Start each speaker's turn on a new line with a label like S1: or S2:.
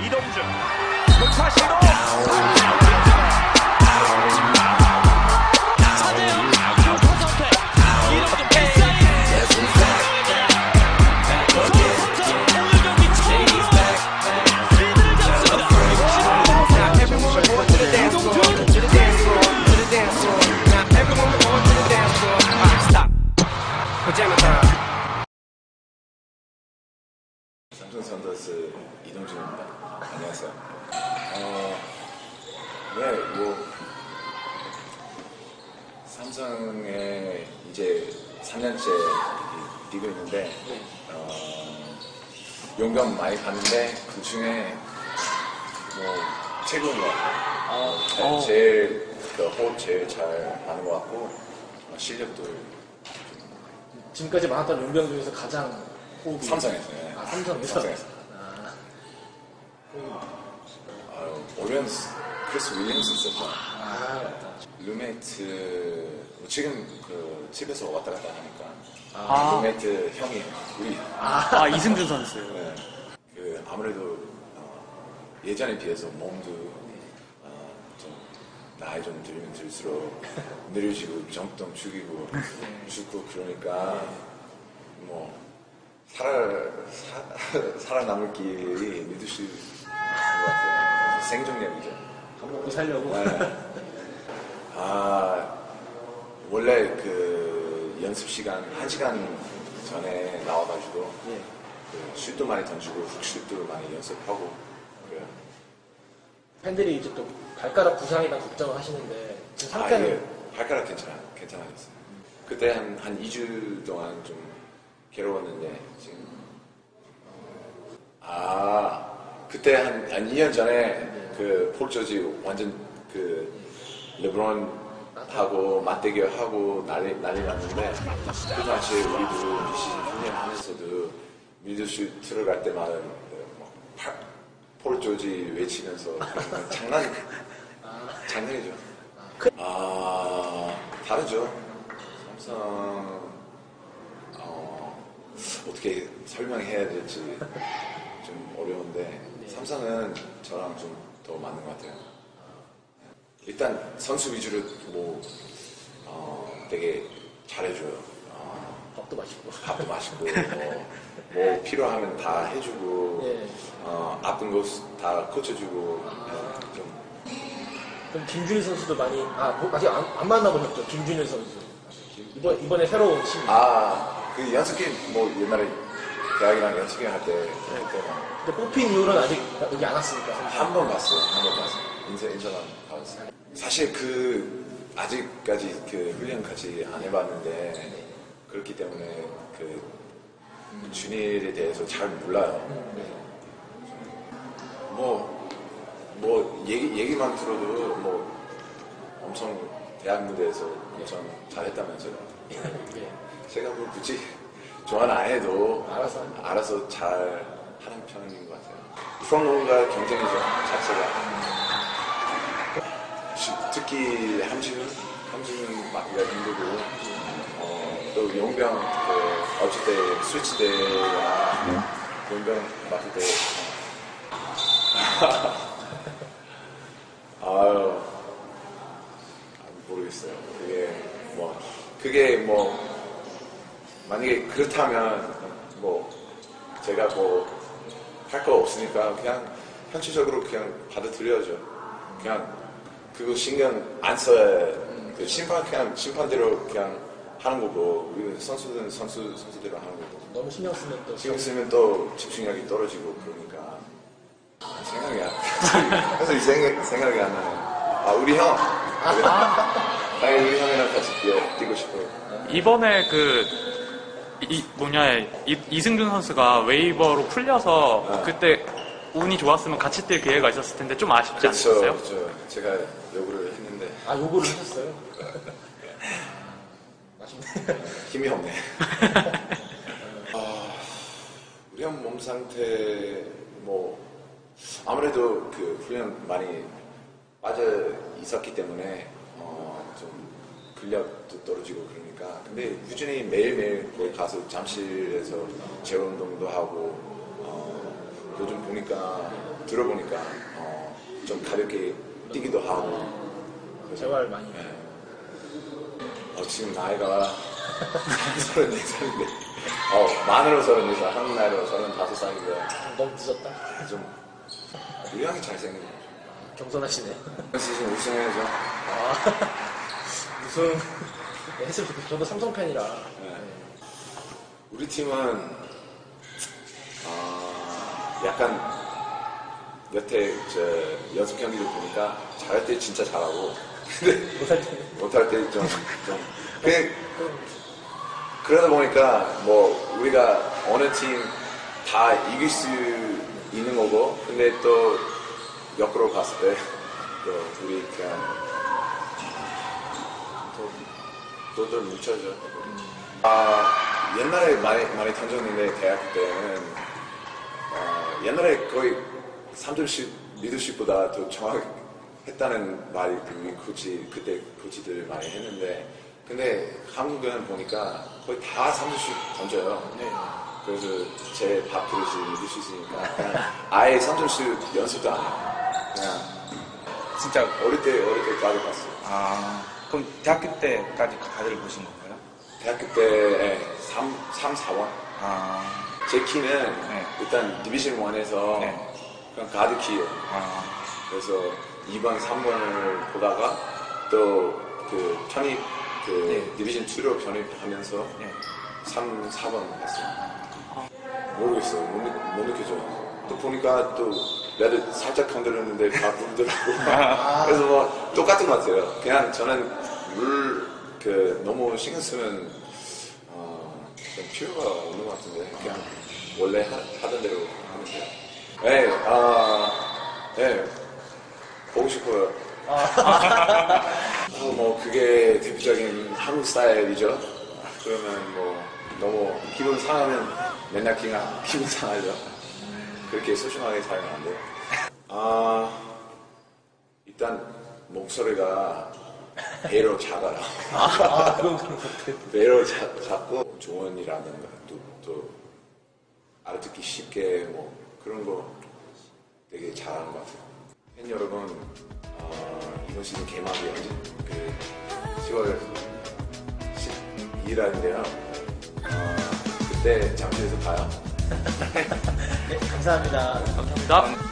S1: 이동준 돌파 시도
S2: stop. Pajama time.
S3: 삼성 선더스 이동준입니다. 안녕하세요. 어, 네, 뭐 삼성에 이제 3년째 뛰고 있는데 어, 용병 많이 봤는데 그 중에 뭐 최고인 것 같아요. 네, 제일 그 호흡 제일 잘 하는 것 같고 어, 실력도
S4: 지금까지 많았던 용병 중에서 가장 호흡이
S3: 삼성에서 네.
S4: 아 삼성에서
S3: 삼성에서.
S4: 아,
S3: 오리온스 크리스 윌리엄스 있었죠.
S4: 아 맞다
S3: 룸메이트 뭐 지금 그 집에서 왔다 갔다 하니까
S5: 아.
S3: 룸메이트 형이 우리
S5: 아, 이승준 선수.
S3: 네. 그 아무래도 어, 예전에 비해서 몸도 어, 좀 나이 좀 들면 들수록 느려지고 정통 죽이고 죽고 그러니까 뭐 살아 사- 살아남을 길이 믿을 수 있는 것 같아요. 생존력이죠.
S4: 밥 먹고 살려고
S3: 네. 아, 원래 그 연습 시간, 한 시간 전에 나와가지고,
S4: 예.
S3: 그 슛도 많이 던지고, 훅슛도 많이 연습하고, 그래요.
S4: 팬들이 이제 또 발가락 부상이다 걱정을 하시는데 지금
S3: 아,
S4: 상태는
S3: 이게 발가락 괜찮아, 괜찮아졌어요. 그때 한, 한 2주 동안 좀 괴로웠는데, 지금. 아, 그때 한, 한 2년 전에 그 폴 조지 완전 그 르브론 하고 맞대결 하고 난리, 난리 났는데 그 당시에 우리도 비시즌 훈련하면서도 미드슛 들어갈 때마다 막 팔- 폴조지 외치면서 장난, 장난이죠. 아, 다르죠. 삼성, 어, 어떻게 설명해야 될지 좀 어려운데, 삼성은 저랑 좀 더 맞는 것 같아요. 일단 선수 위주로 뭐, 어, 되게 잘해줘요. 어,
S4: 밥도 맛있고
S3: 밥도 맛있고, 뭐, 뭐 필요하면 다 해주고,
S4: 예.
S3: 어, 아픈 거다 고쳐주고, 예, 좀
S4: 그럼 김준일 선수도 많이 아 뭐, 아직 안, 안 만나보셨죠 김준일 선수 이번 이번에 새로운 친구
S3: 아, 그 연습 게임, 뭐, 옛날에 대학이랑 연습 게임 할 때, 할 때만
S4: 근데 뽑힌 이후로는 아직 여기 안 왔으니까
S3: 한 번 봤어요. 한 번 봤어요. 인사, 인사만 받았어요. 사실 그, 아직까지 그 훈련까지 안 해봤는데, 그렇기 때문에 그, 준일에 대해서 잘 몰라요. 뭐, 뭐, 얘기, 얘기만 들어도 뭐, 엄청 대학 무대에서 엄청 잘했다면서요.
S4: 예.
S3: 제가 뭐 굳이 좋아는 안 해도
S4: 알아서.
S3: 알아서 잘 하는 편인 것 같아요. 프로농가 경쟁이죠 자체가. 시- 특히 함지훈, 함지훈 맞기가 힘들고 어, 또 용병 그 어쩔 때 스위치 때나 용병 맞을 때 아유 모르겠어요. 그게 뭐 그게 뭐 만약에 그렇다면 뭐 제가 뭐 할 거 없으니까 그냥 현실적으로 그냥 받아들여야죠. 그냥 그거 신경 안 써야 그 심판 그냥 심판대로 그냥 하는 거고 우리 선수들은 선수 선수대로 하는 거고
S4: 너무 신경 쓰면 또
S3: 신경 쓰면 또 집중력이 떨어지고 그러니까 생각이 안 그래서 이 생각, 생각이 안 나네. 아 우리 형 당연히 우리 형이랑 같이 뛰어, 뛰고 싶어요.
S5: 이번에 그, 이, 뭐냐, 이, 이승준 선수가 웨이버로 풀려서
S3: 아.
S5: 그때 운이 좋았으면 같이 뛸 기회가 있었을 텐데 좀 아쉽지. 않으셨어요?
S3: 그렇죠. 제가 요구를 했는데
S4: 아 요거를 하셨어요 맛있네
S3: 힘이 없네. 아, 우리 형몸 상태 뭐 아무래도 그 훈련 많이 빠져 있었기 때문에 어, 좀 근력도 떨어지고 그 러니까 근데 유준이 매일매일 거기 가서 잠실에서 재활 운동도 하고 어, 요즘 보니까 들어보니까 어, 좀 가볍게 뛰기도 하고
S4: 재활 많이.
S3: 예. 어, 지금 나이가 34살인데 어, 만으로 34살, 한국 나이로 35살인데
S4: 너무 늦었다.
S3: 좀 유양이 잘생긴 거
S4: 겸손하시네.
S3: 시즌 우승해야죠.
S4: 아, 우승 네, 했으면 좋겠어요. 저도 삼성 팬이라.
S3: 네. 우리 팀은 어, 약간 여태 저 연습 경기를 보니까 잘할 때 진짜 잘하고 근데
S4: 못할 때는.
S3: 못할 때좀 좀 그냥 그러다 보니까 뭐 우리가 어느 팀 다 이길 수 있는 거고 근데 또 역으로 봤을 때또 우리 그냥 또또 뭉쳐져. 아 옛날에 많이 많이 던졌는데 대학교 때는 어, 옛날에 거의 3점씩 리더십보다 더 정확히 했다는 말이 그 코치 그때 코치들 많이 했는데 근데 한국은 보니까 거의 다 3점씩 던져요.
S4: 네.
S3: 그래서 제 밥 그릇이 수 있으니까 그냥 아예 3점씩 연습도 안 해요. 그냥
S6: 진짜
S3: 어릴 때 어릴 때 까지 봤어요.
S6: 아 그럼 대학교 때까지 다들 보신 건가요?
S3: 대학교 때 3, 3 4원
S6: 아,
S3: 제 키는
S6: 네.
S3: 일단 디비전 1에서
S6: 네.
S3: 그냥 가드 키예요.
S6: 아,
S3: 그래서 2번, 3번을 보다가 또 그 편입 그
S6: 네.
S3: 디비전 2로 편입하면서
S6: 네.
S3: 3, 4번 했어요. 모르겠어요. 못, 느, 못 느껴져요. 또 보니까 또 레드 살짝 건드렸는데 다 부르더라고. 그래서 뭐 똑같은 것 같아요. 그냥 저는 룰그 너무 신경 쓰면 어, 좀 필요가 없는 것 같은데 그냥 원래 하, 던 대로 하면 돼요. 네, 아, 네, 보고 싶어요. 어, 뭐 그게 대표적인 한국 스타일이죠. 그러면 뭐 너무 기분 상하면 맨날 그냥 기분 상하죠. 그렇게 소중하게 살면 안 돼요. 아 일단 목소리가 배로 작아요.
S4: 아, 같아요.
S3: 배로 자- 작고 조언이라는 것도 또 알아듣기 쉽게 뭐 그런 거 되게 잘하는 것 같아요. 팬 여러분 어, 이번 시즌 개막이 언제 그 10월 12일인데요. 어, 그때 잠실에서 봐요.
S4: 네, 감사합니다.
S5: 감사합니다.